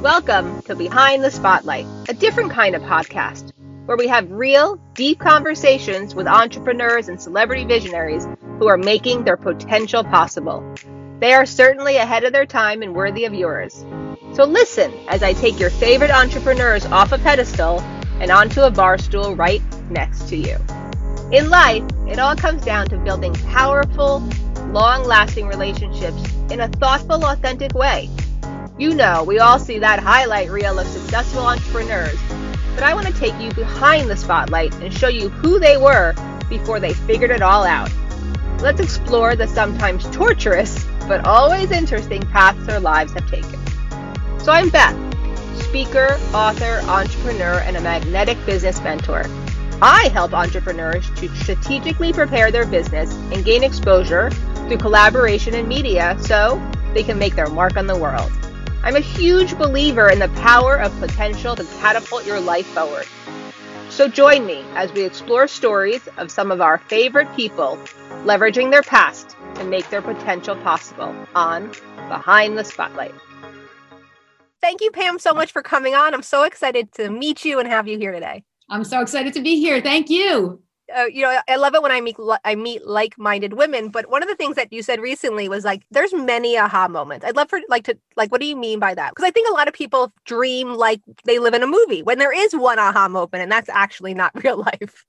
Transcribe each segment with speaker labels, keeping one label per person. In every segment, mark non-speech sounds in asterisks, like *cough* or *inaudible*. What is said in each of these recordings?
Speaker 1: Welcome to Behind the Spotlight, a different kind of podcast where we have real, deep conversations with entrepreneurs and celebrity visionaries who are making their potential possible. They are certainly ahead of their time and worthy of yours. So listen as I take your favorite entrepreneurs off a pedestal and onto a bar stool right next to you. In life, it all comes down to building powerful, long lasting relationships in a thoughtful, authentic way. You know, we all see that highlight reel of successful entrepreneurs, but I want to take you behind the spotlight and show you who they were before they figured it all out. Let's explore the sometimes torturous, but always interesting paths their lives have taken. So I'm Beth, speaker, author, entrepreneur, and a magnetic business mentor. I help entrepreneurs to strategically prepare their business and gain exposure through collaboration and media so they can make their mark on the world. I'm a huge believer in the power of potential to catapult your life forward. So join me as we explore stories of some of our favorite people leveraging their past to make their potential possible on Behind the Spotlight. Thank you, Pam, so much for coming on. I'm so excited to meet you and have you here today.
Speaker 2: I'm so excited to be here. Thank you.
Speaker 1: Uh, you know, I love it when I meet I meet like-minded women. But one of the things that you said recently was like, "There's many aha moments." I'd love for like to like, what do you mean by that? Because I think a lot of people dream like they live in a movie when there is one aha moment, and that's actually not *laughs* real life.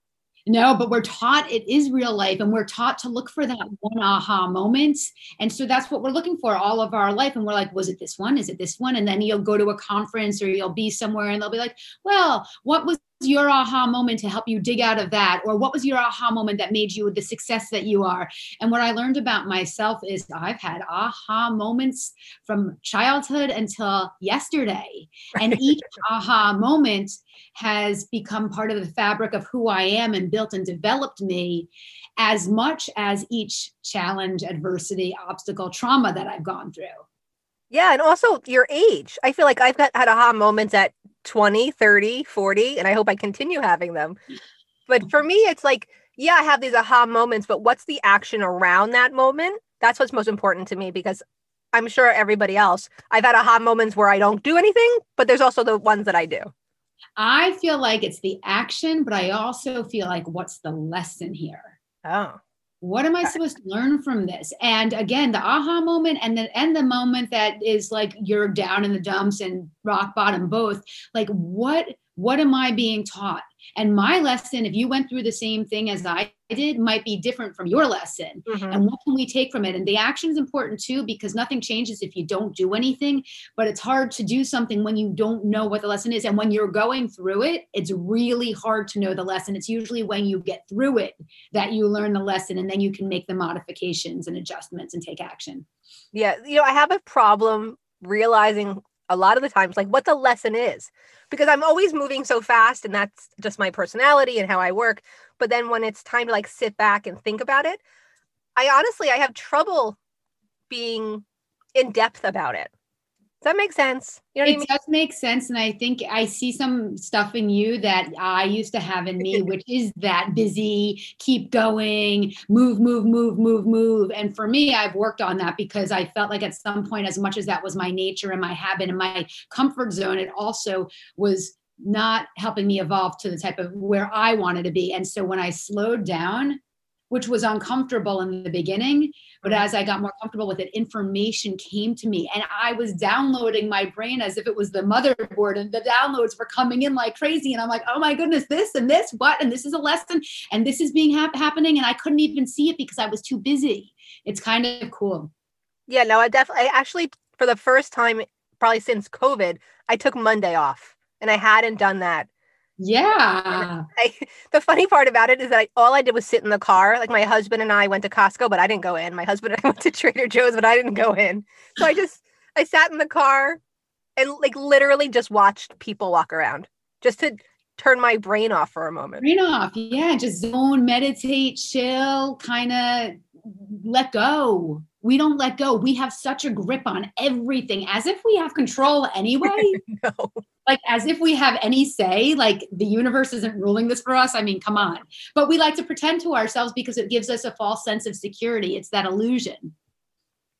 Speaker 2: No, but we're taught it is real life and we're taught to look for that one aha moment. And so that's what we're looking for all of our life. And we're like, was it this one? Is it this one? And then you'll go to a conference or you'll be somewhere and they'll be like, well, what was your aha moment to help you dig out of that? Or what was your aha moment that made you the success that you are? And what I learned about myself is I've had aha moments from childhood until yesterday. And each aha moment has become part of the fabric of who I am and built and developed me as much as each challenge, adversity, obstacle, trauma that I've gone through.
Speaker 1: Yeah, and also your age. I feel like I've got had aha moments at 20, 30, 40, and I hope I continue having them. But for me, it's like, yeah, I have these aha moments, but what's the action around that moment? That's what's most important to me because I'm sure everybody else, I've had aha moments where I don't do anything, but there's also the ones that I do.
Speaker 2: I feel like it's the action, but I also feel like what's the lesson here?
Speaker 1: Oh.
Speaker 2: What am I supposed to learn from this? And again, the aha moment and the and the moment that is like you're down in the dumps and rock bottom both. Like what what am I being taught? And my lesson, if you went through the same thing as I did, might be different from your lesson. Mm-hmm. And what can we take from it? And the action is important too, because nothing changes if you don't do anything. But it's hard to do something when you don't know what the lesson is. And when you're going through it, it's really hard to know the lesson. It's usually when you get through it that you learn the lesson and then you can make the modifications and adjustments and take action.
Speaker 1: Yeah. You know, I have a problem realizing a lot of the times like what the lesson is because i'm always moving so fast and that's just my personality and how i work but then when it's time to like sit back and think about it i honestly i have trouble being in depth about it does that make sense?
Speaker 2: You know it I mean? does make sense. And I think I see some stuff in you that I used to have in me, *laughs* which is that busy, keep going, move, move, move, move, move. And for me, I've worked on that because I felt like at some point, as much as that was my nature and my habit and my comfort zone, it also was not helping me evolve to the type of where I wanted to be. And so when I slowed down, which was uncomfortable in the beginning. But as I got more comfortable with it, information came to me and I was downloading my brain as if it was the motherboard and the downloads were coming in like crazy. And I'm like, oh my goodness, this and this, what? And this is a lesson and this is being ha- happening. And I couldn't even see it because I was too busy. It's kind of cool.
Speaker 1: Yeah, no, I definitely, actually, for the first time, probably since COVID, I took Monday off and I hadn't done that
Speaker 2: yeah.
Speaker 1: I, the funny part about it is that I, all I did was sit in the car. Like my husband and I went to Costco, but I didn't go in. My husband and I *laughs* went to Trader Joe's, but I didn't go in. So I just I sat in the car and like literally just watched people walk around just to turn my brain off for a moment.
Speaker 2: Brain off. Yeah, just zone, meditate, chill, kind of let go. We don't let go. We have such a grip on everything as if we have control *laughs* anyway. no like as if we have any say like the universe isn't ruling this for us i mean come on. But we like to pretend to ourselves because it gives us a false sense of security. It's that illusion.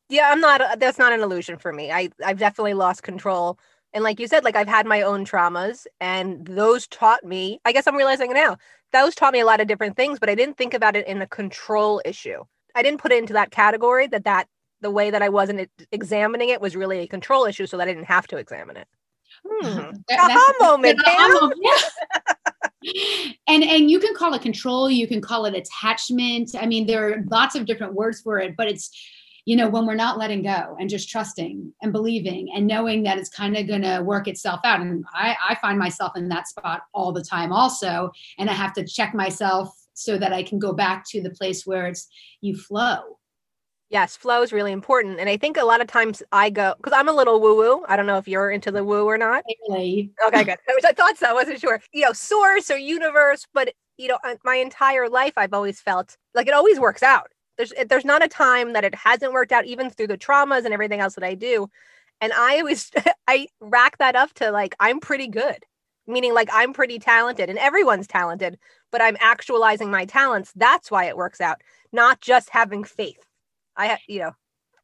Speaker 1: Yeah i'm not that's not an illusion for me. I i've definitely lost control. And like you said, like I've had my own traumas and those taught me, I guess I'm realizing now, those taught me a lot of different things, but I didn't think about it in a control issue. I didn't put it into that category that that the way that I wasn't examining it was really a control issue so that I didn't have to examine it. Hmm. Aha moment. moment. *laughs*
Speaker 2: and and you can call it control, you can call it attachment. I mean, there are lots of different words for it, but it's you know when we're not letting go and just trusting and believing and knowing that it's kind of going to work itself out and I, I find myself in that spot all the time also and i have to check myself so that i can go back to the place where it's you flow
Speaker 1: Yes, flow is really important. And I think a lot of times I go, because I'm a little woo woo. I don't know if you're into the woo or not.
Speaker 2: Really?
Speaker 1: Okay, good. *laughs* I thought so. I wasn't sure. You know, source or universe, but, you know, my entire life, I've always felt like it always works out. There's, there's not a time that it hasn't worked out, even through the traumas and everything else that I do. And I always, *laughs* I rack that up to like, I'm pretty good, meaning like I'm pretty talented and everyone's talented, but I'm actualizing my talents. That's why it works out, not just having faith I, you know.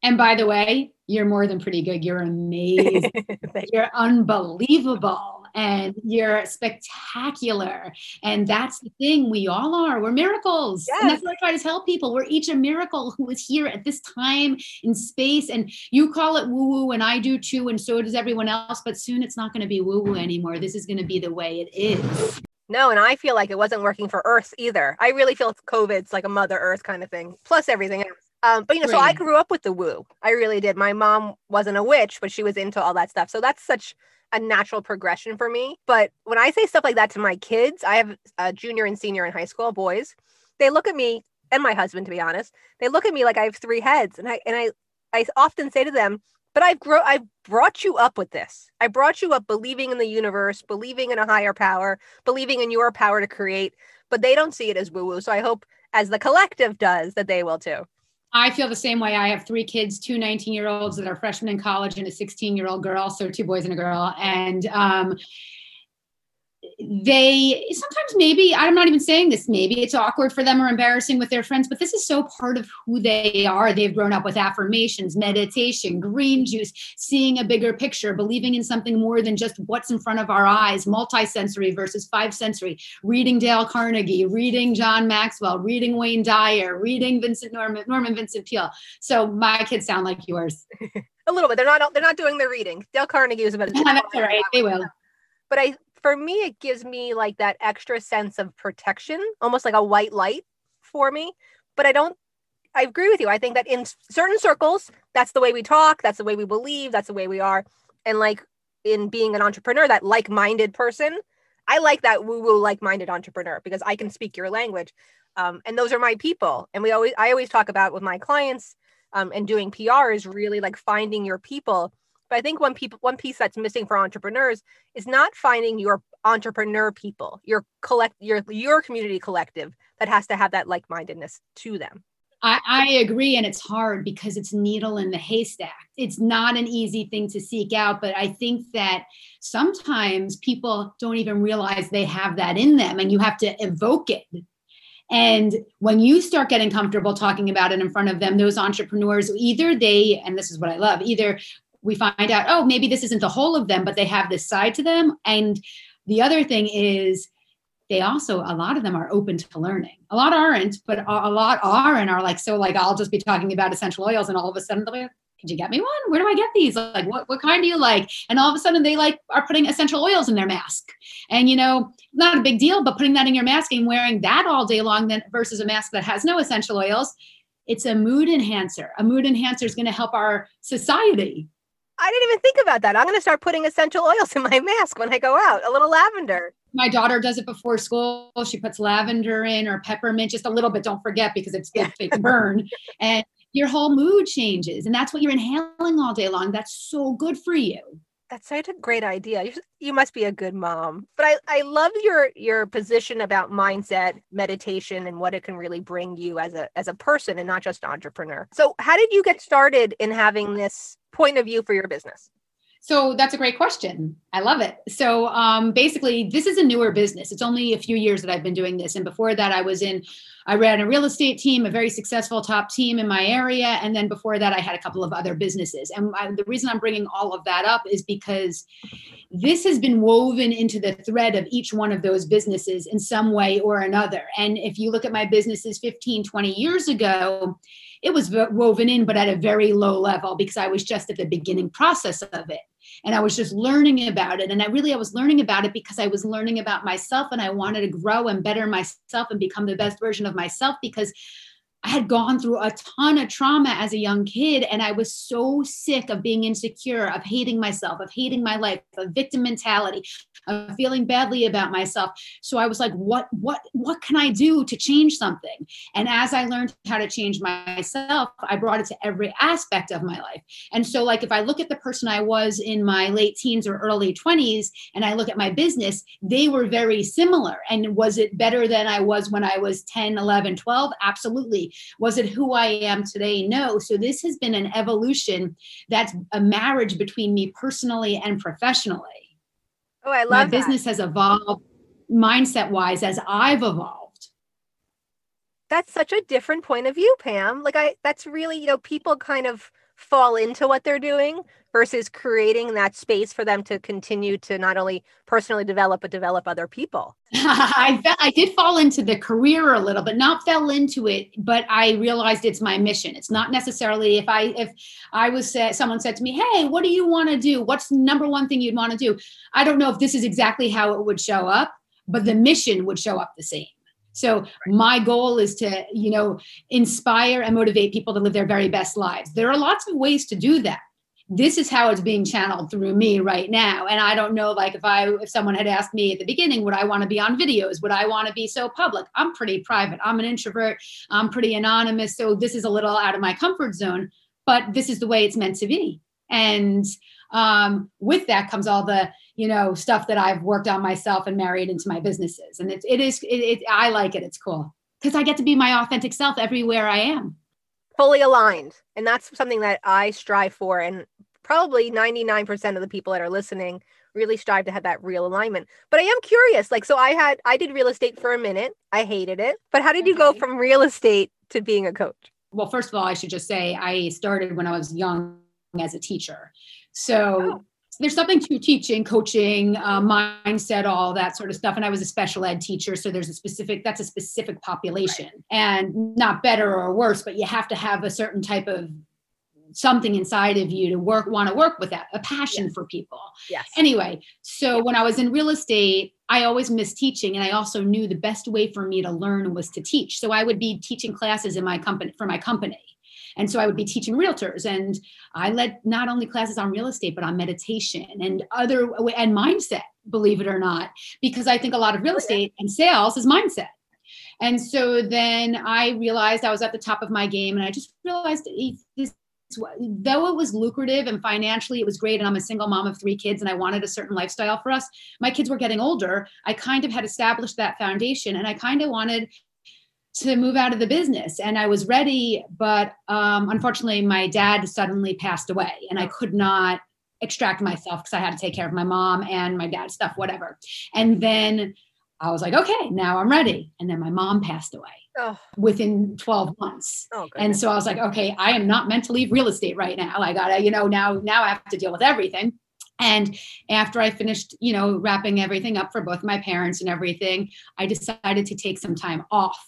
Speaker 2: And by the way, you're more than pretty good. You're amazing. *laughs* you're unbelievable and you're spectacular. And that's the thing. We all are. We're miracles. Yes. And that's what I try to tell people. We're each a miracle who is here at this time in space. And you call it woo woo, and I do too. And so does everyone else. But soon it's not going to be woo woo anymore. This is going to be the way it is.
Speaker 1: No, and I feel like it wasn't working for Earth either. I really feel COVID's like a Mother Earth kind of thing, plus everything else. Um, but you know, so I grew up with the woo. I really did. My mom wasn't a witch, but she was into all that stuff. So that's such a natural progression for me. But when I say stuff like that to my kids, I have a junior and senior in high school boys. They look at me and my husband, to be honest, they look at me like I have three heads, and I and I I often say to them, "But I've grow I've brought you up with this. I brought you up believing in the universe, believing in a higher power, believing in your power to create." But they don't see it as woo woo. So I hope, as the collective does, that they will too.
Speaker 2: I feel the same way. I have three kids, two 19 year olds that are freshmen in college and a 16 year old girl. So two boys and a girl. And um, they sometimes maybe i'm not even saying this maybe it's awkward for them or embarrassing with their friends but this is so part of who they are. They've grown up with affirmations meditation green juice seeing a bigger picture believing in something more than just what's in front of our eyes multisensory versus five sensory reading dale carnegie reading john maxwell reading wayne dyer reading vincent norman norman vincent peale. So my kids sound like yours. *laughs*
Speaker 1: A little bit. They're not they're not doing their reading. Dale carnegie was about
Speaker 2: yeah, that's all right. They will.
Speaker 1: but I for me, it gives me like that extra sense of protection, almost like a white light for me. But I don't, I agree with you. I think that in certain circles, that's the way we talk, that's the way we believe, that's the way we are. And like in being an entrepreneur, that like minded person, I like that woo woo like minded entrepreneur because I can speak your language. Um, and those are my people. And we always, I always talk about with my clients um, and doing PR is really like finding your people but I think one people one piece that's missing for entrepreneurs is not finding your entrepreneur people, your collect your your community collective that has to have that like-mindedness to them.
Speaker 2: I, I, agree, and it's hard because it's needle in the haystack. It's not an easy thing to seek out, but I think that sometimes people don't even realize they have that in them, and you have to evoke it. And when you start getting comfortable talking about it in front of them, those entrepreneurs, either they, and this is what I love, either we find out, oh, maybe this isn't the whole of them, but they have this side to them. And the other thing is, they also a lot of them are open to learning. A lot aren't but a lot are and are like so like i'll just be talking about essential oils and all of a sudden they're like could you get me one? Where do i get these? Like what, what kind do you like? And all of a sudden they like are putting essential oils in their mask. And you know not a big deal but putting that in your mask and wearing that all day long then versus a mask that has no essential oils it's a mood enhancer. A mood enhancer is going to help our society
Speaker 1: I didn't even think about that. I'm going to start putting essential oils in my *laughs* mask when I go out. A little lavender.
Speaker 2: My daughter does it before school. She puts lavender in or peppermint, just a little bit. Don't forget because it's yeah. they can burn, and your whole mood changes. And that's what you're inhaling all day long. That's so good for you.
Speaker 1: That's such a great idea. You, you must be a good mom. But I, I love your your position about mindset, meditation, and what it can really bring you as a as a person and not just entrepreneur. So, how did you get started in having this point of view for your business?
Speaker 2: So that's a great question. I love it. So um, basically, this is a newer business. It's only a few years that I've been doing this, and before that, I was in I ran a real estate team, a very successful top team in my area. And then before that, I had a couple of other businesses. And I, the reason I'm bringing all of that up is because this has been woven into the thread of each one of those businesses in some way or another. And if you look at my businesses 15, 20 years ago, it was woven in, but at a very low level because I was just at the beginning process of it and I was just learning about it. And I really I was learning about it because I was learning about myself and I wanted to grow and better myself and become the best version of myself because I had gone through a ton of trauma as a young kid, and I was so sick of being insecure, of hating myself, of hating my life, of victim mentality, of feeling badly about myself. So I was like, what, what, what can I do to change something? And as I learned how to change myself, I brought it to every aspect of my life. And so, like, if I look at the person I was in my late teens or early 20s, and I look at my business, they were very similar. And was it better than I was when I was 10, 11, 12? Absolutely was it who I am today? No. So this has been an evolution that's a marriage between me personally and professionally.
Speaker 1: Oh, I love it.
Speaker 2: my business has evolved mindset wise as I've evolved.
Speaker 1: That's such a different point of view, Pam. Like I that's really, you know, people kind of fall into what they're doing versus creating that space for them to continue to not only personally develop but develop other people. *laughs*
Speaker 2: I, I did fall into the career a little but not fell into it but i realized it's my mission. It's not necessarily if i if i was said someone said to me hey what do you want to do? What's number one thing you'd want to do? I don't know if this is exactly how it would show up but the mission would show up the same so my goal is to, you know, inspire and motivate people to live their very best lives. There are lots of ways to do that. This is how it's being channeled through me right now. And I don't know, like if I if someone had asked me at the beginning, would I want to be on videos? Would I want to be so public? I'm pretty private. I'm an introvert. I'm pretty anonymous. So this is a little out of my comfort zone, but this is the way it's meant to be. And um, with that comes all the you know stuff that I've worked on myself and married into my businesses. And it, it is it, it I like it. It's cool because I get to be my authentic self everywhere I am.
Speaker 1: Fully aligned, and that's something that I strive for, and probably ninety nine percent of the people that are listening really strive to have that real alignment. But I am curious, like, so I had, I did real estate for a minute. I hated it. But how did you go from real estate to being a coach?
Speaker 2: Well, first of all, I should just say I started when I was young as a teacher. So oh there's something to teaching, coaching, uh, mindset, all that sort of stuff. And I was a special ed teacher, so there's a specific that's a specific population, right. and not better or worse, but you have to have a certain type of something inside of you to work want to work with that a passion yes. for people
Speaker 1: yes
Speaker 2: anyway so when i was in real estate i always missed teaching and i also knew the best way for me to learn was to teach so i would be teaching classes in my company for my company and so I would be teaching realtors and I led not only classes on real estate, but on meditation and other and mindset, believe it or not, because I think a lot of real oh, estate and sales is mindset. And so then I realized I was at the top of my game and I just realized this though it was lucrative and financially it was great and i'm a single mom of three kids and i wanted a certain lifestyle for us my kids were getting older i kind of had established that foundation and i kind of wanted to move out of the business and i was ready but um, unfortunately my dad suddenly passed away and i could not extract myself because i had to take care of my mom and my dad's stuff whatever. And then i was like okay now i'm ready. And then my mom passed away oh. within 12 months. Oh, and so i was like okay i am not meant to leave real estate right now. I gotta you know now now i have to deal with everything. And after I finished, you know, wrapping everything up for both my parents and everything, I decided to take some time off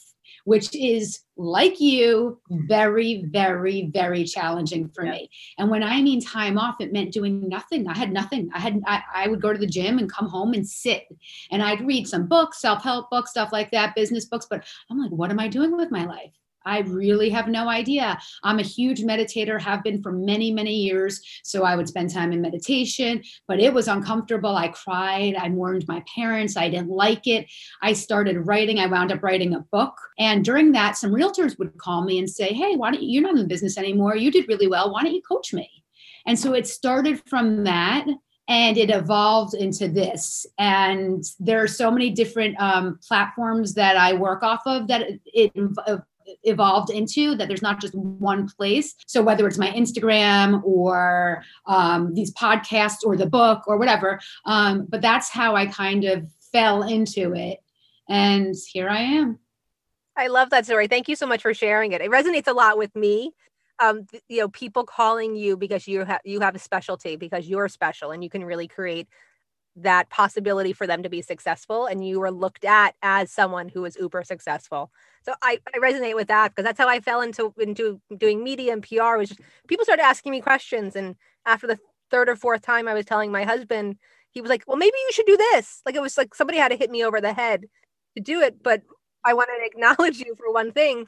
Speaker 2: which is like you, mm. very, very, very challenging for me. And when I mean time off, it meant doing nothing. I had nothing. I had I, I would go to the gym and come home and sit and I'd read some books, self-help books, stuff like that, business books. But I'm like, what am I doing with my life? I really have no idea. I'm a huge meditator, have been for many, many years. So I would spend time in meditation, but it was uncomfortable. I cried. I warned my parents. I didn't like it. I started writing. I wound up writing a book. And during that, some realtors would call me and say, Hey, why don't you, you're not in the business anymore. You did really well. Why don't you coach me? And so it started from that and it evolved into this and there are so many different um, platforms that i work off of that it, it evolved into that there's not just one place so whether it's my instagram or um, these podcasts or the book or whatever um, but that's how i kind of fell into it and here i am
Speaker 1: I love that story. Thank you so much for sharing it. It resonates a lot with me. Um, you know, people calling you because you have you have a specialty because you're special and you can really create that possibility for them to be successful and you were looked at as someone who was uber successful so i, I resonate with that because that's how i fell into into doing media and pr was just, people started asking me questions and after the third or fourth time i was telling my husband he was like well maybe you should do this like it was like somebody had to hit me over the head to do it but I want to *laughs* acknowledge you for one thing.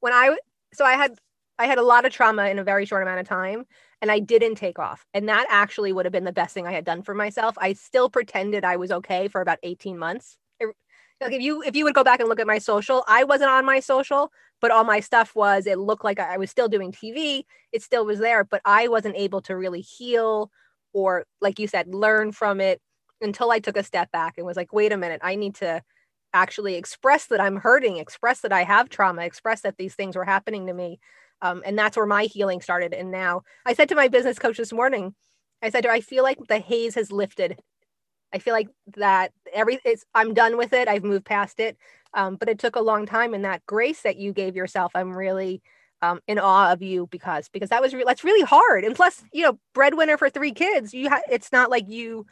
Speaker 1: When I so I had I had a lot of trauma in a very short amount of time and I didn't take off. And that actually would have been the best thing I had done for myself. I still pretended I was okay for about 18 months. It, like if you if you would go back and look at my social, I wasn't on my social, but all my stuff was it looked like I was still doing TV. It still was there, but I wasn't able to really heal or like you said, learn from it until I took a step back and was like, wait a minute, I need to actually express that I'm hurting, express that I have trauma, express that these things were happening to me. Um, and that's where my healing started. And now I said to my business coach this morning, I said to her, I feel like the haze has lifted. I feel like that every it's, I'm done with it. I've moved past it. Um, but it took a long time. And that grace that you gave yourself, I'm really um, in awe of you because because that was re- that's really hard. And plus, you know, breadwinner for three kids, you it's not like you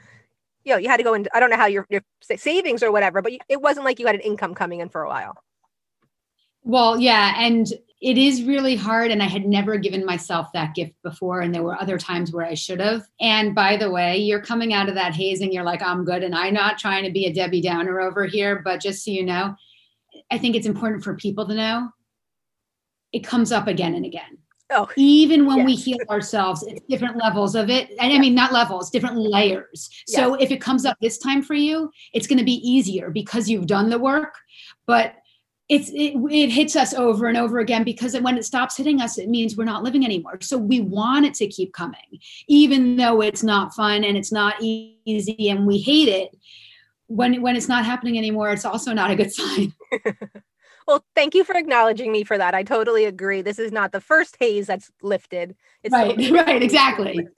Speaker 1: you know, you had to go into, I don't know how your, your savings or whatever, but it wasn't like you had an income coming in for a while.
Speaker 2: Well, yeah. And it is really hard. And I had never given myself that gift before. And there were other times where I should have. And by the way, you're coming out of that haze and you're like, I'm good. And I'm not trying to be a Debbie Downer over here. But just so you know, I think it's important for people to know it comes up again and again. Oh, even when yes. we heal ourselves, it's different levels of it. And I mean, not levels, different layers. So if it comes up this time for you, it's going to be easier because you've done the work. But it's it, it hits us over and over again because when it stops hitting us, it means we're not living anymore. So we want it to keep coming, even though it's not fun and it's not easy and we hate it. When when it's not happening anymore, it's also not a good sign. *laughs*
Speaker 1: Well, thank you for acknowledging me for that. I totally agree. This is not the first haze that's lifted.
Speaker 2: It's right, *laughs* right, exactly.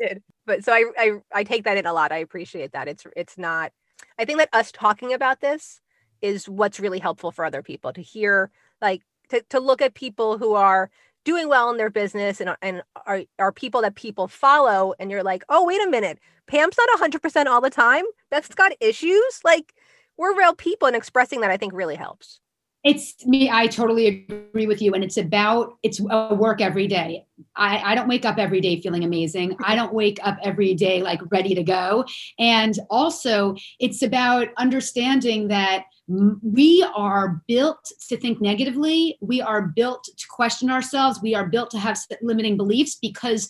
Speaker 1: But so I, I I take that in a lot. I appreciate that. It's it's not. I think that us talking about this is what's really helpful for other people to hear, like to, to look at people who are doing well in their business and, and are, are people that people follow and you're like oh wait a minute pam's not 100% all the time beth's got issues like we're real people and expressing that i think really helps
Speaker 2: it's me. I totally agree with you. And it's about, it's a work every day. I, I don't wake up every day feeling amazing. I don't wake up every day like ready to go. And also, it's about understanding that we are built to think negatively. We are built to question ourselves. We are built to have limiting beliefs because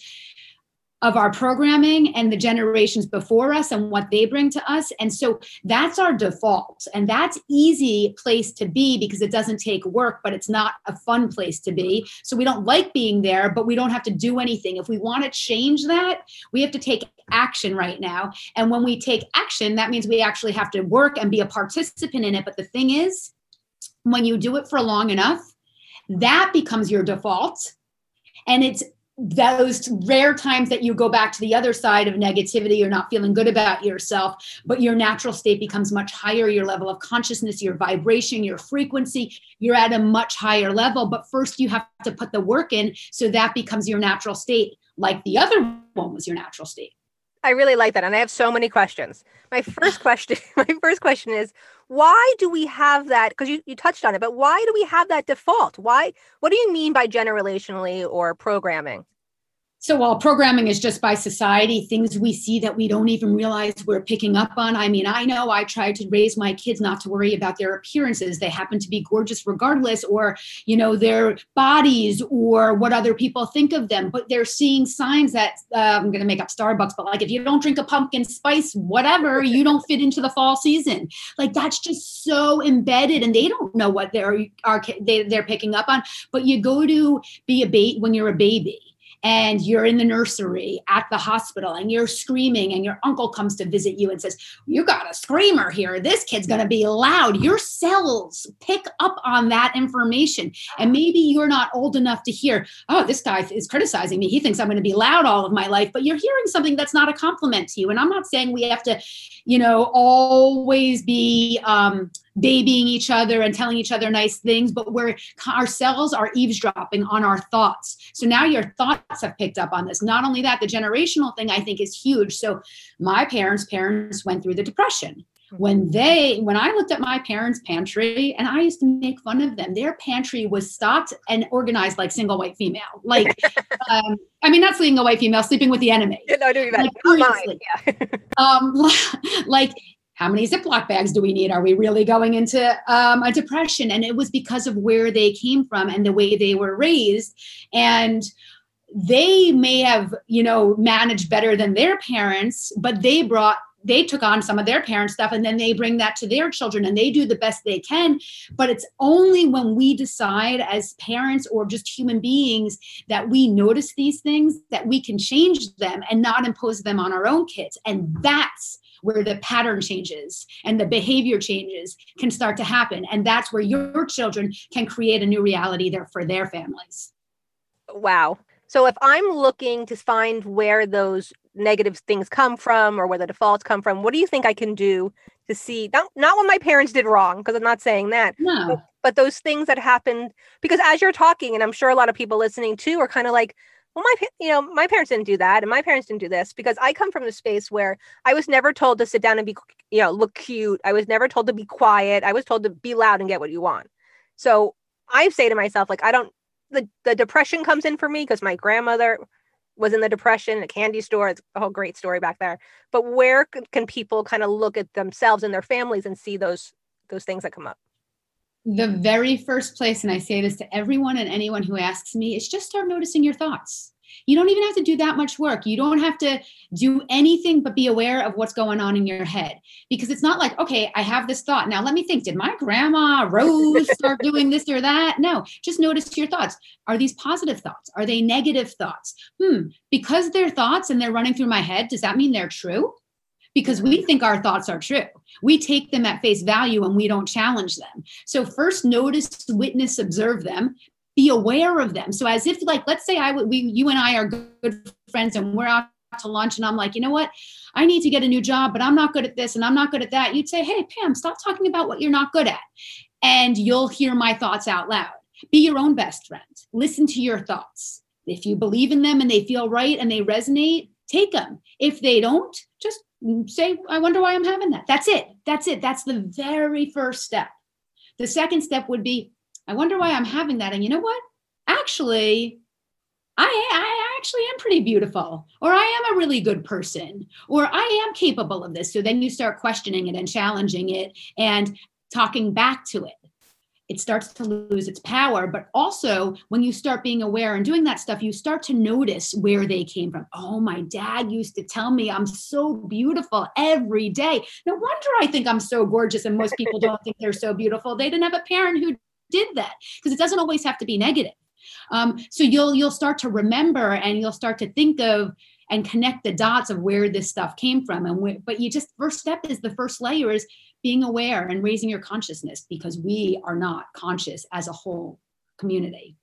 Speaker 2: of our programming and the generations before us and what they bring to us and so that's our default and that's easy place to be because it doesn't take work but it's not a fun place to be so we don't like being there but we don't have to do anything if we want to change that we have to take action right now and when we take action that means we actually have to work and be a participant in it but the thing is when you do it for long enough that becomes your default and it's those rare times that you go back to the other side of negativity, you're not feeling good about yourself, but your natural state becomes much higher. Your level of consciousness, your vibration, your frequency, you're at a much higher level. But first, you have to put the work in so that becomes your natural state, like the other one was your natural state.
Speaker 1: I really like that. And I have so many questions. My first *laughs* question, *laughs* my first question is why do we have that? Because you, you touched on it, but why do we have that default? Why, what do you mean by generationally or programming?
Speaker 2: So while programming is just by society, things we see that we don't even realize we're picking up on. I mean, I know I try to raise my kids not to worry about their appearances. They happen to be gorgeous regardless, or, you know, their bodies or what other people think of them. But they're seeing signs that uh, I'm going to make up Starbucks, but like if you don't drink a pumpkin spice, whatever, *laughs* you don't fit into the fall season. Like that's just so embedded and they don't know what they're, are, they, they're picking up on. But you go to be a bait when you're a baby and you're in the nursery at the hospital and you're screaming and your uncle comes to visit you and says you got a screamer here. This kid's going to be loud. Your cells pick up on that information. And maybe you're not old enough to hear oh this guy is criticizing me. He thinks i'm going to be loud all of my life but you're hearing something that's not a compliment to you. And i'm not saying we have to you know always be um babying each other and telling each other nice things, but where our cells are eavesdropping on our thoughts. So now your thoughts have picked up on this. Not only that, the generational thing I think is huge. So my parents' parents went through the depression when they when i looked at my parents pantry and i used to make fun of them their pantry was stocked and organized like single white female like *laughs* um, i mean not single white female sleeping with the enemy
Speaker 1: no, I do like, mine. Yeah. *laughs*
Speaker 2: um, *laughs* like how many Ziploc bags do we need? Are we really going into um, a depression? And it was because of where they came from and the way they were raised. And they may have, you know, managed better than their parents, but they brought they took on some of their parents stuff and then they bring that to their children and they do the best they can but it's only when we decide as parents or just human beings that we notice these things that we can change them and not impose them on our own kids and that's where the pattern changes and the behavior changes can start to happen. And that's where your children can create a new reality there for their families.
Speaker 1: Wow. So if i'm looking to find where those negative things come from or where the defaults come from what do you think i can do to see not, not what my parents did wrong because i'm not saying that
Speaker 2: no.
Speaker 1: but, but, those things that happened because as you're talking and i'm sure a lot of people listening too are kind of like well my you know my parents didn't do that and my parents didn't do this because i come from the space where i was never told to sit down and be you know look cute i was never told to be quiet i was told to be loud and get what you want so i say to myself like i don't the, the depression comes in for me because my grandmother was in the depression, a candy store. It's a whole great story back there. But where can people kind of look at themselves and their families and see those those things that come up?
Speaker 2: The very first place, and I say this to everyone and anyone who asks me, is just start noticing your thoughts. You don't even have to do that much work. You don't have to do anything but be aware of what's going on in your head because it's not like, okay, I have this thought. Now let me think, did my grandma Rose *laughs* start doing this or that? No, just notice your thoughts. Are these positive thoughts? Are they negative thoughts? Hmm, because they're thoughts and they're running through my head, does that mean they're true? Because we think our thoughts are true. We take them at face value and we don't challenge them. So, first, notice, witness, observe them be aware of them. So as if like, let's say I would, we, you and I are good friends and we're out to lunch and I'm like, you know what? I need to get a new job, but I'm not good at this and I'm not good at that. You'd say, Hey, Pam, stop talking about what you're not good at. And you'll hear my thoughts out loud. Be your own best friend. Listen to your thoughts. If you believe in them and they feel right and they resonate, take them. If they don't, just say, I wonder why I'm having that. That's it. That's it. That's the very first step. The second step would be, I wonder why I'm having that. And you know what? Actually, I, I actually am pretty beautiful, or I am a really good person, or I am capable of this. So then you start questioning it and challenging it and talking back to it. It starts to lose its power. But also, when you start being aware and doing that stuff, you start to notice where they came from. Oh, my dad used to tell me I'm so beautiful every day. No wonder I think I'm so gorgeous, and most people don't think they're so beautiful. They didn't have a parent who did that because it doesn't always have to be negative um, so you'll you'll start to remember and you'll start to think of and connect the dots of where this stuff came from and where, but you just first step is the first layer is being aware and raising your consciousness because we are not conscious as a whole community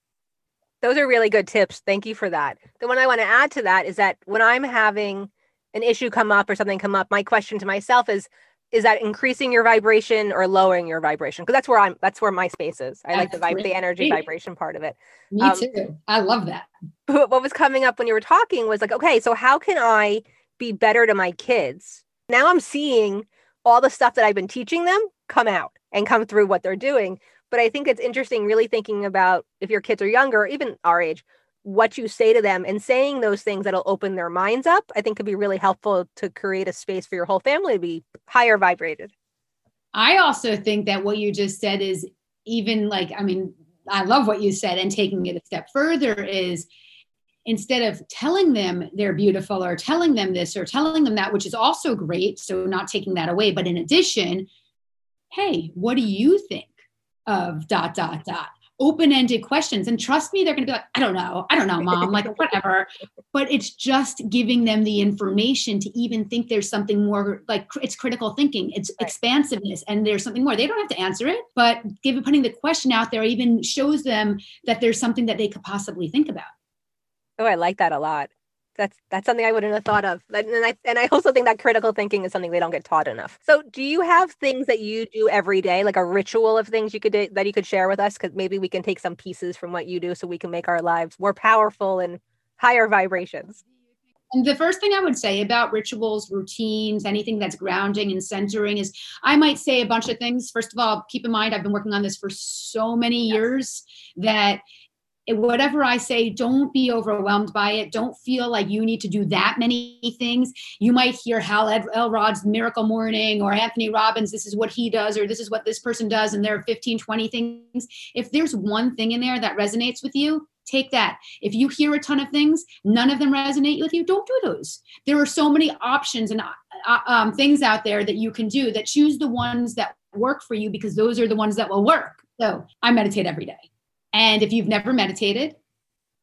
Speaker 1: those are really good tips thank you for that the one i want to add to that is that when i'm having an issue come up or something come up my question to myself is is that increasing your vibration or lowering your vibration? Because that's where I'm. That's where my space is. I that's like the vibe, the energy vibration part of it.
Speaker 2: Me um, too. I love that.
Speaker 1: But What was coming up when you were talking was like, okay, so how can I be better to my kids? Now I'm seeing all the stuff that I've been teaching them come out and come through what they're doing. But I think it's interesting, really thinking about if your kids are younger, even our age, what you say to them and saying those things that'll open their minds up, I think could be really helpful to create a space for your whole family to be higher vibrated.
Speaker 2: I also think that what you just said is even like, I mean, I love what you said, and taking it a step further is instead of telling them they're beautiful or telling them this or telling them that, which is also great. So, not taking that away. But in addition, hey, what do you think of dot, dot, dot? open-ended questions and trust me they're going to be like i don't know i don't know mom like whatever but it's just giving them the information to even think there's something more like it's critical thinking it's right. expansiveness and there's something more they don't have to answer it but giving putting the question out there even shows them that there's something that they could possibly think about
Speaker 1: oh i like that a lot that's that's something I wouldn't have thought of. And I and I also think that critical thinking is something they don't get taught enough. So, do you have things that you do every day, like a ritual of things you could do, that you could share with us? Because maybe we can take some pieces from what you do, so we can make our lives more powerful and higher vibrations.
Speaker 2: And the first thing I would say about rituals, routines, anything that's grounding and centering is I might say a bunch of things. First of all, keep in mind, I've been working on this for so many years that whatever I say, don't be overwhelmed by it. Don't feel like you need to do that many things. You might hear Hal Elrod's Miracle Morning or Anthony Robbins, this is what he does, or this is what this person does, and there are 15, 20 things. If there's one thing in there that resonates with you, take that. If you hear a ton of things, none of them resonate with you, don't do those. There are so many options and uh, um, things out there that you can do that choose the ones that work for you because those are the ones that will work. So I meditate every day. And if you've never meditated,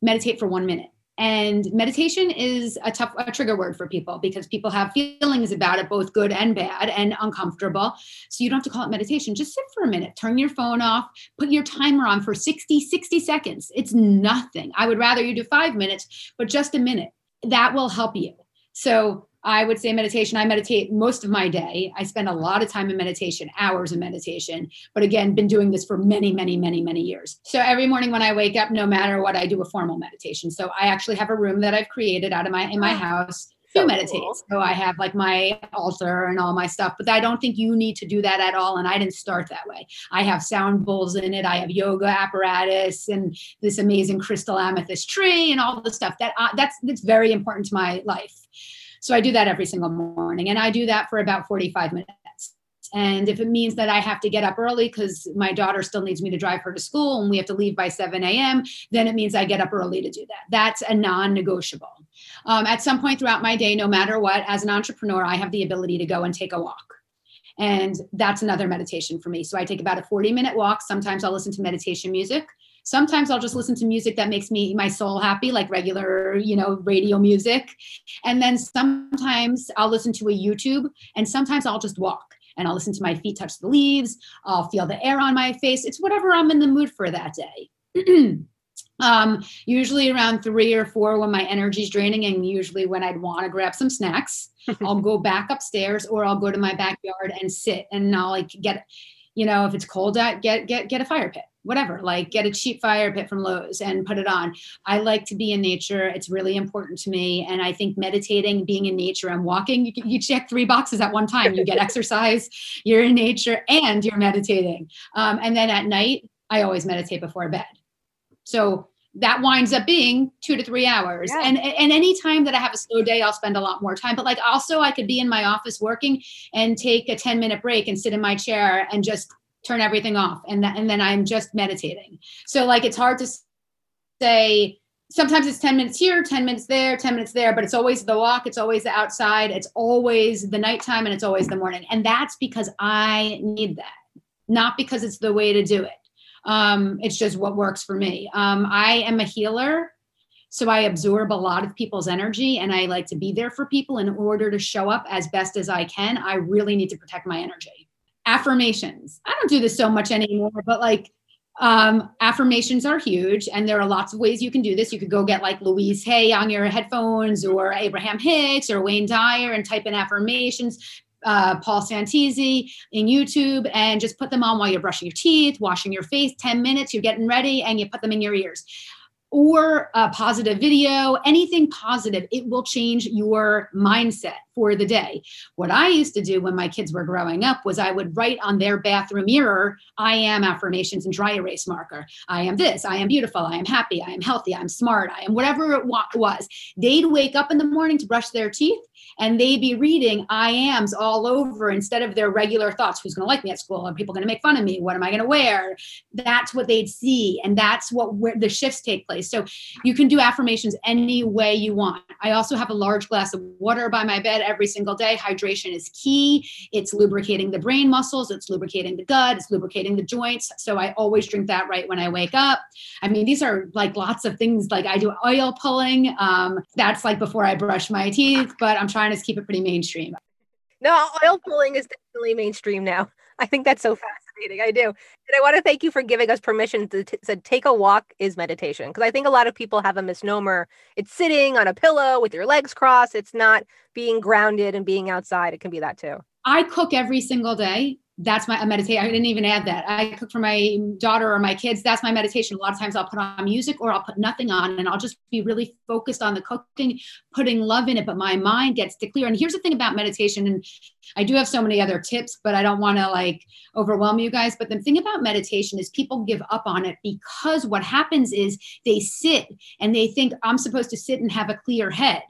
Speaker 2: meditate for one minute. And meditation is a tough a trigger word for people because people have feelings about it, both good and bad and uncomfortable. So you don't have to call it meditation. Just sit for a minute, turn your phone off, put your timer on for 60, 60 seconds. It's nothing. I would rather you do five minutes, but just a minute. That will help you. So I would say meditation. I meditate most of my day. I spend a lot of time in meditation, hours in meditation. But again, been doing this for many, many, many, many years. So every morning when I wake up, no matter what, I do a formal meditation. So I actually have a room that I've created out of my in my house to so meditate. Cool. So I have like my altar and all my stuff, but I don't think you need to do that at all. And I didn't start that way. I have sound bowls in it. I have yoga apparatus and this amazing crystal amethyst tree and all the stuff that uh, that's that's very important to my life. So I do that every single morning and I do that for about 45 minutes. And if it means that I have to get up early because my daughter still needs me to drive her to school and we have to leave by 7 a.m., then it means I get up early to do that. That's a non negotiable. Um, at some point throughout my day, no matter what, as an entrepreneur, I have the ability to go and take a walk. And that's another meditation for me. So I take about a 40 minute walk. Sometimes I'll listen to meditation music. Sometimes I'll just listen to music that makes me my soul happy, like regular, you know, radio music. And then sometimes I'll listen to a YouTube and sometimes I'll just walk and I'll listen to my feet touch the leaves. I'll feel the air on my face. It's whatever I'm in the mood for that day. *clears throat* um, usually around three or four when my energy's draining, and usually when I'd want to grab some snacks, *laughs* I'll go back upstairs or I'll go to my backyard and sit and I'll like get, you know, if it's cold out, get get get a fire pit whatever, like get a cheap fire pit from Lowe's and put it on. I like to be in nature. It's really important to me. And I think meditating, being in nature and walking, you, you check three boxes at one time. You get *laughs* exercise, you're in nature, and you're meditating. Um, and then at night, I always meditate before bed. So that winds up being two to three hours. Yeah. And and any time that I have a slow day, I'll spend a lot more time. But like also I could be in my office working and take a 10 minute break and sit in my chair and just turn everything off. And that, and then i'm just meditating. So like it's hard to say sometimes it's 10 minutes here 10 minutes there 10 minutes there but it's always the walk it's always the outside it's always the nighttime and it's always the morning. And that's because i need that not because it's the way to do it. Um, it's just what works for me. Um, i am a healer so i absorb a lot of people's energy and i like to be there for people in order to show up as best as i can. I really need to protect my energy affirmations. I don't do this so much anymore, but like um, affirmations are huge and there are lots of ways you can do this. You could go get like Louise Hay on your headphones or Abraham Hicks or Wayne Dyer and type in affirmations. Uh, Paul Santisi in YouTube and just put them on while you're brushing your teeth, washing your face, 10 minutes, you're getting ready, and you put them in your ears or a positive video, anything positive, it will change your mindset for the day. What I used to do when my kids were growing up was I would write on their bathroom mirror, I am affirmations and dry erase marker. I am this, I am beautiful, I am happy, I am healthy, I'm smart, I am whatever it was. They'd wake up in the morning to brush their teeth and they'd be reading I ams all over instead of their regular thoughts. Who's going to like me at school? Are people going to make fun of me? What am I going to wear? That's what they'd see. And that's what where the shifts take place. So you can do affirmations any way you want. I also have a large glass of water by my bed every single day. Hydration is key. It's lubricating the brain muscles, it's lubricating the gut, it's lubricating the joints. So I always drink that right when I wake up. I mean, these are like lots of things. Like I do oil pulling. Um, that's like before I brush my teeth, but I'm trying to keep it pretty mainstream.
Speaker 1: No, oil pulling is definitely mainstream now. I think that's so fascinating I do. And I want to thank you for giving us permission to t- to take a walk is meditation. Because I think a lot of people have a misnomer. It's sitting on a pillow with your legs crossed. It's not being grounded and being outside. It can be that too.
Speaker 2: I cook every single day that's my meditation. I didn't even add that. I cook for my daughter or my kids. That's my meditation. A lot of times I'll put on music or I'll put nothing on and I'll just be really focused on the cooking, putting love in it. But my mind gets to clear. And here's the thing about meditation. And I do have so many other tips, but I don't want to like overwhelm you guys. But the thing about meditation is people give up on it because what happens is they sit and they think I'm supposed to sit and have a clear head.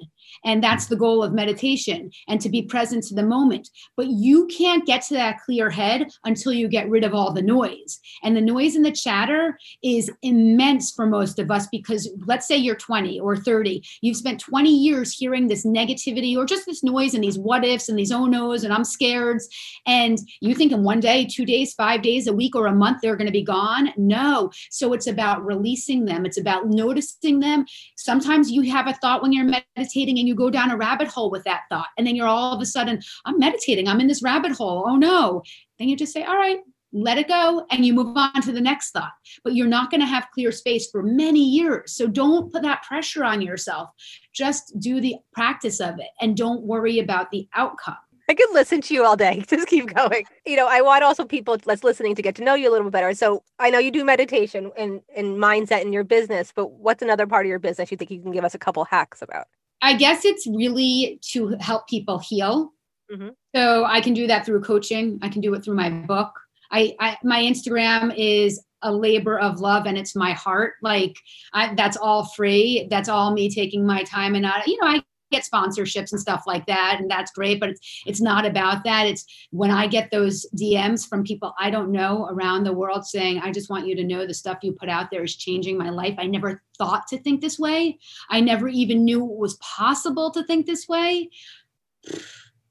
Speaker 2: And that's the goal of meditation and to be present to the moment. But you can't get to that clear head until you get rid of all the noise. And the noise and the chatter is immense for most of us because let's say you're 20 or 30, you've spent 20 years hearing this negativity or just this noise and these what ifs and these oh no's and I'm scared. And you think in one day, two days, five days, a week, or a month, they're going to be gone. No. So it's about releasing them, it's about noticing them. Sometimes you have a thought when you're meditating and you go down a rabbit hole with that thought. And then you're all of a sudden, I'm meditating, I'm in this rabbit hole. Oh no. Then you just say, all right, let it go and you move on to the next thought. But you're not going to have clear space for many years. So don't put that pressure on yourself. Just do the practice of it and don't worry about the outcome.
Speaker 1: I could listen to you all day. *laughs* Just keep going. You know, I want also people that's listening to get to know you a little bit better. So I know you do meditation and, and mindset in your business, but what's another part of your business you think you can give us a couple hacks about?
Speaker 2: I guess it's really to help people heal. Mm-hmm. So I can do that through coaching. I can do it through my book. I, I my Instagram is a labor of love and it's my heart. Like I, that's all free. That's all me taking my time and not, you know, I get sponsorships and stuff like that and that's great but it's it's not about that. It's when i get those dms from people i don't know around the world saying i just want you to know the stuff you put out there is changing my life. I never thought to think this way. I never even knew it was possible to think this way.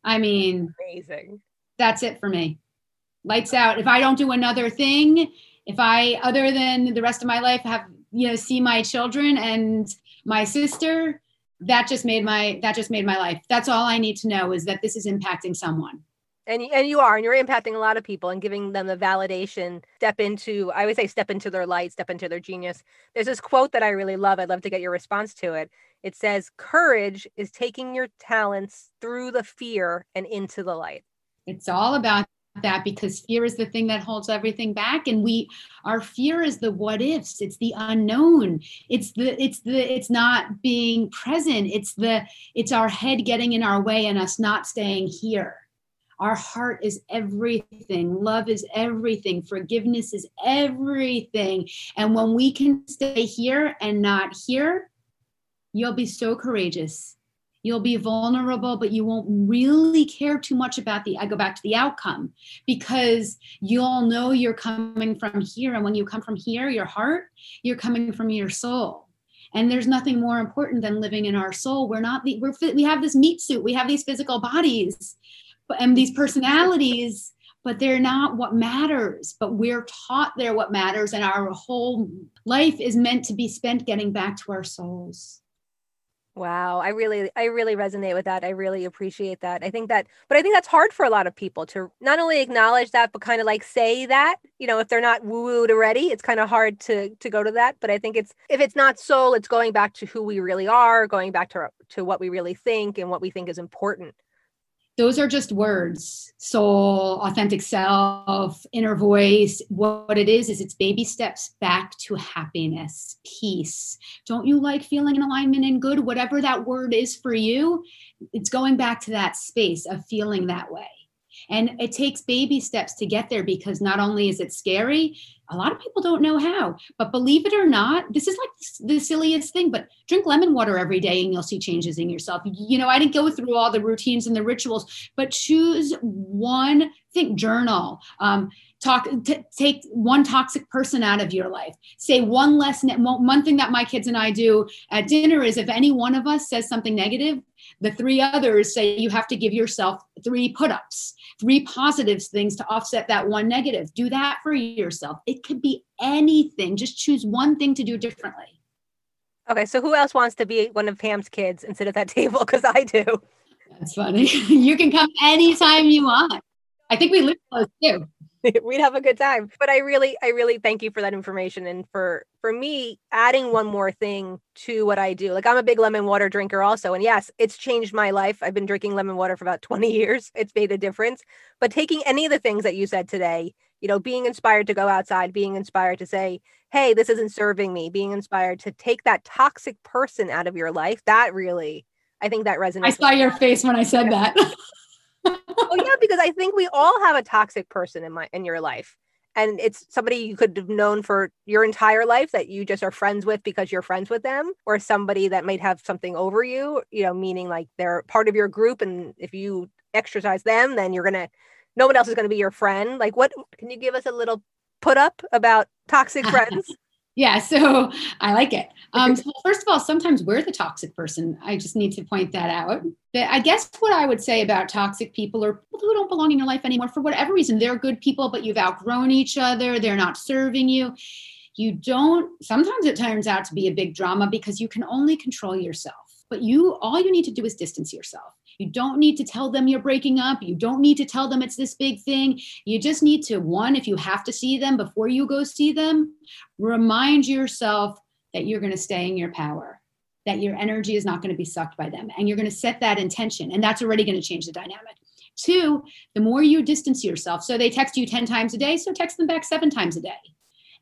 Speaker 2: I mean
Speaker 1: amazing.
Speaker 2: that's it for me. Lights out. If i don't do another thing if i other than the rest of my life have you know see my children and my sister that just made my that just made my life. That's all i need to know is that this is impacting someone.
Speaker 1: And and you are and you're impacting a lot of people and giving them the validation. Step into i would say step into their light step into their genius. There's this quote that i really love. I'd love to get your response to it. It says courage is taking your talents through the fear and into the light.
Speaker 2: It's all about that because fear is the thing that holds everything back. And we our fear is the what ifs. It's the unknown. It's the it's the it's not being present. It's the it's our head getting in our way and us not staying here. Our heart is everything. Love is everything. Forgiveness is everything. And when we can stay here and not here you'll be so courageous You'll be vulnerable, but you won't really care too much about the, I go back to the outcome because you'll know you're coming from here. And when you come from here, your heart, you're coming from your soul. And there's nothing more important than living in our soul. We're not the, we're, we have this meat suit, we have these physical bodies and these personalities but they're not what matters. But we're taught they're what matters, and our whole life is meant to be spent getting back to our souls.
Speaker 1: Wow, I really I really resonate with that. I really appreciate that. I think that but I think that's hard for a lot of people to not only acknowledge that but kind of like say that, you know, if they're not woo-wooed already, it's kind of hard to to go to that, but I think it's if it's not soul, it's going back to who we really are, going back to to what we really think and what we think is important
Speaker 2: those are just words. Soul authentic self inner voice. What it is is it's baby steps back to happiness peace. Don't you like feeling in alignment and good? Whatever that word is for you it's going back to that space of feeling that way. And it takes baby steps to get there because not only is it scary, a lot of people don't know how. But believe it or not, this is like the silliest thing, but drink lemon water every day and you'll see changes in yourself. You know, I didn't go through all the routines and the rituals, but choose one thing, journal. Um, talk t- take one toxic person out of your life. Say one less ne- one thing that my kids and i do at dinner is if any one of us says something negative the three others say you have to give yourself three put-ups three positives things to offset that one negative. Do that for yourself. It could be anything. Just choose one thing to do differently.
Speaker 1: Okay so who else wants to be one of pam's kids and sit at that *laughs* table? Because i do.
Speaker 2: That's funny. *laughs* You can come anytime you want i think we live close too *laughs*
Speaker 1: we'd have a good time. But I really, I really thank you for that information and for for me adding one more thing to what I do. Like I'm a big lemon water drinker also. And yes, it's changed my life. I've been drinking lemon water for about 20 *laughs* years. It's made a difference. But taking any of the things that you said today, you know, being inspired to go outside, being inspired to say, hey, this isn't serving me, being inspired to take that toxic person out of your life, that really, I think that resonates.
Speaker 2: I saw your face when I said that. *laughs*
Speaker 1: oh yeah, because I think we all have a toxic person in my in your life. And it's somebody you could have known for your entire life that you just are friends with because you're friends with them, or somebody that might have something over you, you know, meaning like they're part of your group. And if you exercise them, then you're gonna no one else is gonna be your friend. Like what can you give us a little put up about toxic *laughs* friends?
Speaker 2: Yeah, so *laughs* I like it. Um, so first of all, sometimes we're the toxic person. I just need to point that out. But I guess what I would say about toxic people or people who don't belong in your life anymore, for whatever reason, they're good people, but you've outgrown each other, they're not serving you. You don't, sometimes it turns out to be a big drama because you can only control yourself. But you, all you need to do is distance yourself. You don't need to tell them you're breaking up. You don't need to tell them it's this big thing. You just need to, one, if you have to see them before you go see them, remind yourself that you're going to stay in your power, that your energy is not going to be sucked by them. And you're going to set that intention. And that's already going to change the dynamic. Two, the more you distance yourself, so they text you 10 times a day, so text them back seven times a day.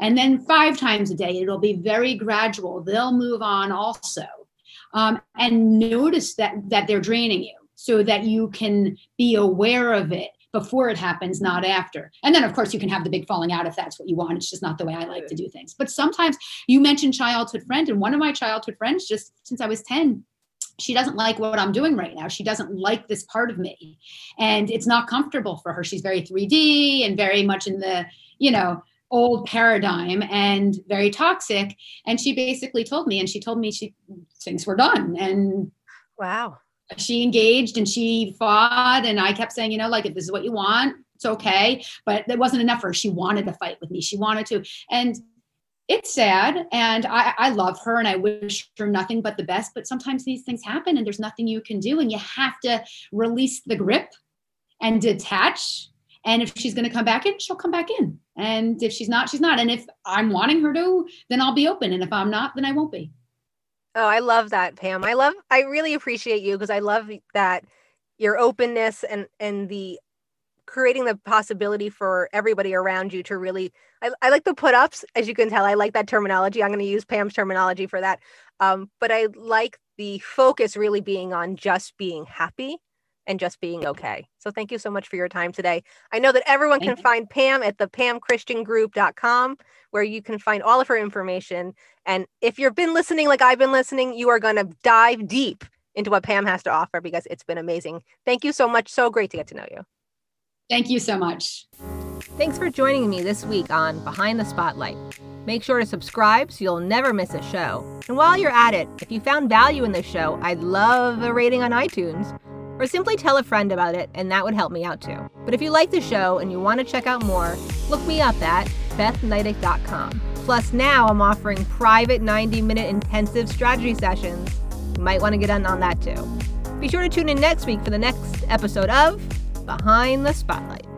Speaker 2: And then five times a day, it'll be very gradual. They'll move on also. Um, and notice that that they're draining you so that you can be aware of it before it happens, not after. And then, of course, you can have the big falling out if that's what you want. It's just not the way I like to do things. But sometimes you mentioned childhood friend, and one of my childhood friends, just since I was 10, she doesn't like what I'm doing right now. She doesn't like this part of me. And it's not comfortable for her. She's very 3D and very much in the, you know, old paradigm and very toxic. And she basically told me, and she told me she things were done. And
Speaker 1: wow
Speaker 2: she engaged and she fought and i kept saying you know like if this is what you want it's okay. But that wasn't enough for her. She wanted to fight with me. She wanted to. And it's sad and I, I love her and i wish her nothing but the best. But sometimes these things happen and there's nothing you can do and you have to release the grip and detach. And if she's going to come back in she'll come back in. And if she's not she's not. And if i'm wanting her to then i'll be open. And if i'm not then i won't be
Speaker 1: Oh, I love that, Pam. I love I really appreciate you because I love that your openness and and the creating the possibility for everybody around you to really I, I like the put ups as you can tell. I like that terminology. I'm going to use pam's terminology for that. Um, but i like the focus really being on just being happy and just being okay. So thank you so much for your time today. I know that everyone thank can you. find Pam at the pamchristiangroup.com where you can find all of her information. And if you've been listening like I've been listening, you are going to dive deep into what Pam has to offer because it's been amazing. Thank you so much. So great to get to know you.
Speaker 2: Thank you so much.
Speaker 1: Thanks for joining me this week on Behind the Spotlight. Make sure to subscribe so you'll never miss a show. And while you're at it, if you found value in this show, I'd love a rating on iTunes or simply tell a friend about it, and that would help me out too. But if you like the show and you want to check out more, look me up at bethneidick.com. Plus, now I'm offering private 90 minute intensive strategy sessions. You might want to get in on that too. Be sure to tune in next week for the next episode of Behind the Spotlight.